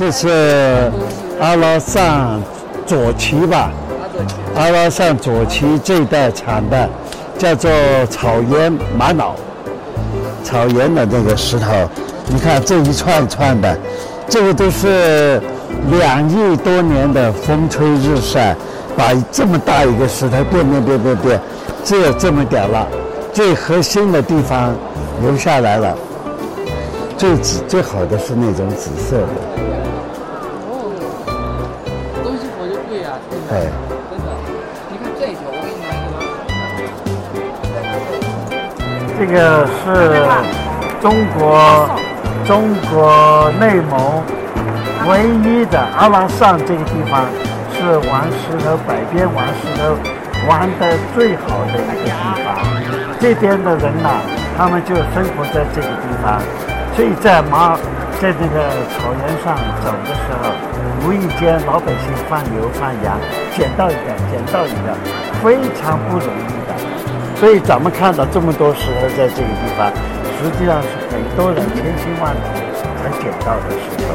这是阿拉善左旗吧？阿拉善左旗这一带产的，叫做草原玛瑙，草原的那个石头。你看这一串串的，这个都是两亿多年的风吹日晒，把这么大一个石头变变变变变，只有这么点了。最核心的地方留下来了。最紫最好的是那种紫色的。哦，东西我就贵啊，哎，真的。你看这一条，我给你拿一个。这个是中国中国内蒙唯一的阿拉善这个地方是玩石头百边玩石头玩的最好的一个地方。这边的人呐、他们就生活在这个地方，所以在马在这个草原上走的时候，无意间老百姓放牛放羊，捡到一个捡到一个，非常不容易的。所以咱们看到这么多石头在这个地方，实际上是很多人千辛万苦才捡到的石头。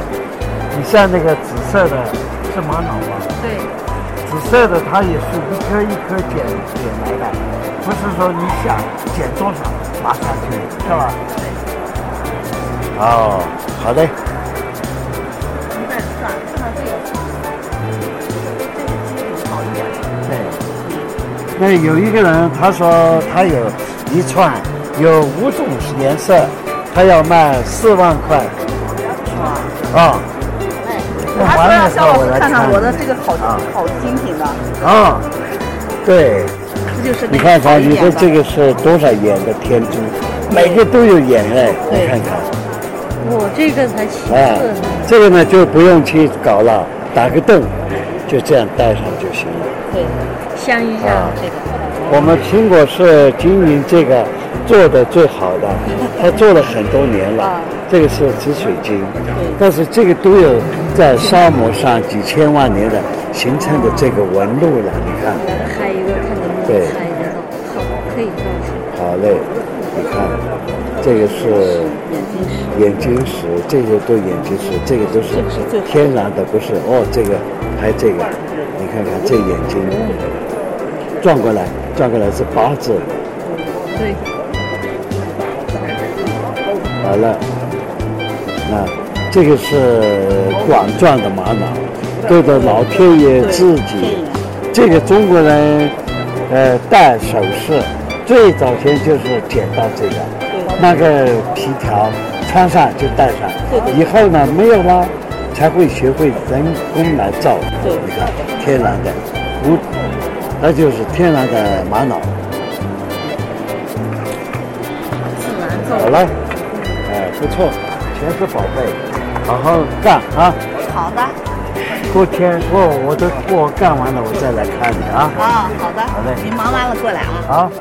你像那个紫色的，是玛瑙吗？对，紫色的它也是一颗一颗捡捡来的，不是说你想捡多少马上去，是吧？哦，好嘞。你再算，看到这个，这个基础好一点。对，那有一个人他说他有一串有五种颜色，他要卖四万块啊。哎，那他说让肖老师看我看看我的这个好啊好精品的，啊，对，这就是你看看，那个好一点的这个是多少眼的天珠，每个都有眼哎，你看看，我这个才七哎个呢，，这个呢就不用去搞了，打个洞，就这样戴上就行了。对，镶一下啊这个。我们苹果是经营这个做的最好的，它做了很多年了啊。这个是紫水晶，但是这个都有在沙漠上几千万年的形成的这个纹路了。你看，拍一个看能不对能拍得到，好，可以。好嘞，你看，这个是眼睛石，这些都眼睛石，这个都是天然的，不是哦。这个还有这个，你看看这眼睛转过来，转过来是八字。对，好了，那这个是管状的玛瑙，对着，老天爷自己。这个中国人，呃，戴首饰，最早前就是捡到这个，那个皮条穿上就戴上，以后呢没有了，才会学会人工来造。你看，天然的，无，那就是天然的玛瑙。好了，哎，不错，全是宝贝，好好干啊！好的，过天过我都过干完了，我再来看你啊。啊，好的，好嘞你忙完了过来啊。好。